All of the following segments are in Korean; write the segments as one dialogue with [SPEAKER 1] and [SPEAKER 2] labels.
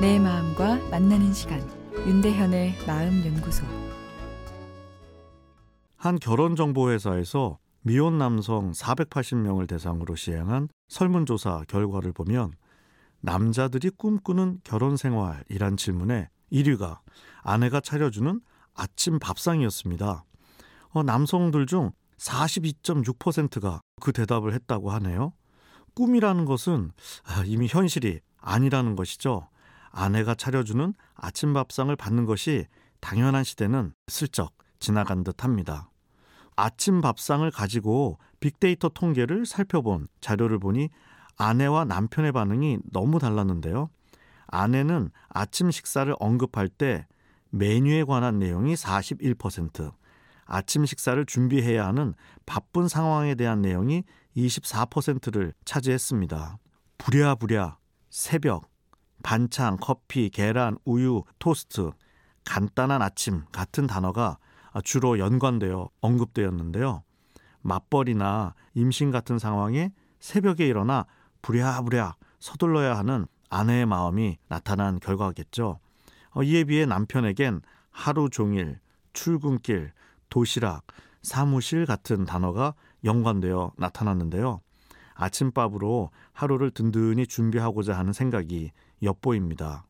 [SPEAKER 1] 내 마음과 만나는 시간 윤대현의 마음 연구소
[SPEAKER 2] 한 결혼 정보 회사에서 미혼 남성 480명을 대상으로 시행한 설문조사 결과를 보면 남자들이 꿈꾸는 결혼 생활이란 질문에 1위가 아내가 차려주는 아침 밥상이었습니다. 어, 남성들 중 42.6%가 그 대답을 했다고 하네요. 꿈이라는 것은 아, 이미 현실이 아니라는 것이죠. 아내가 차려주는 아침 밥상을 받는 것이 당연한 시대는 슬쩍 지나간 듯 합니다. 아침 밥상을 가지고 빅데이터 통계를 살펴본 자료를 보니 아내와 남편의 반응이 너무 달랐는데요. 아내는 아침 식사를 언급할 때 메뉴에 관한 내용이 41%, 아침 식사를 준비해야 하는 바쁜 상황에 대한 내용이 24%를 차지했습니다. 부랴부랴, 새벽, 반찬, 커피, 계란, 우유, 토스트, 간단한 아침 같은 단어가 주로 연관되어 언급되었는데요. 맞벌이나 임신 같은 상황에 새벽에 일어나 부랴부랴 서둘러야 하는 아내의 마음이 나타난 결과겠죠. 어, 이에 비해 남편에겐 하루 종일, 출근길, 도시락, 사무실 같은 단어가 연관되어 나타났는데요. 아침밥으로 하루를 든든히 준비하고자 하는 생각이 엿보입니다.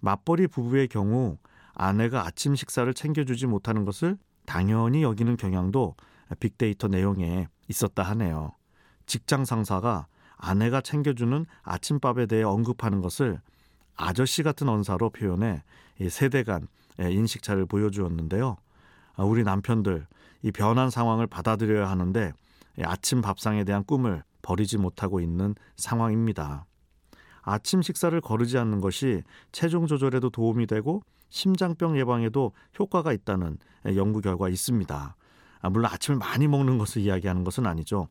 [SPEAKER 2] 맞벌이 부부의 경우 아내가 아침 식사를 챙겨주지 못하는 것을 당연히 여기는 경향도 빅데이터 내용에 있었다 하네요. 직장 상사가 아내가 챙겨주는 아침밥에 대해 언급하는 것을 아저씨 같은 언사로 표현해 세대 간 인식차를 보여주었는데요. 아, 우리 남편들 이 변한 상황을 받아들여야 하는데 아침 밥상에 대한 꿈을 버리지 못하고 있는 상황입니다. 아침 식사를 거르지 않는 것이 체중 조절에도 도움이 되고 심장병 예방에도 효과가 있다는 연구 결과 있습니다. 아, 물론 아침을 많이 먹는 것을 이야기하는 것은 아니죠.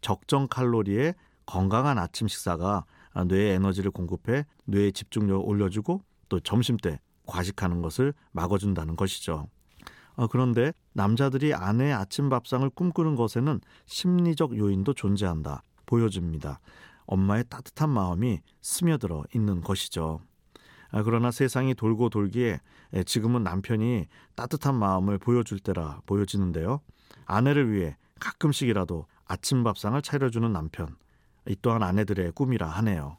[SPEAKER 2] 적정 칼로리의 건강한 아침 식사가 뇌에 에너지를 공급해 뇌의 집중력을 올려주고 또 점심 때 과식하는 것을 막아준다는 것이죠. 어, 그런데 남자들이 아내의 아침 밥상을 꿈꾸는 것에는 심리적 요인도 존재한다 보여줍니다. 엄마의 따뜻한 마음이 스며들어 있는 것이죠. 아, 그러나 세상이 돌고 돌기에 지금은 남편이 따뜻한 마음을 보여줄 때라 보여지는데요. 아내를 위해 가끔씩이라도 아침 밥상을 차려주는 남편. 이 또한 아내들의 꿈이라 하네요.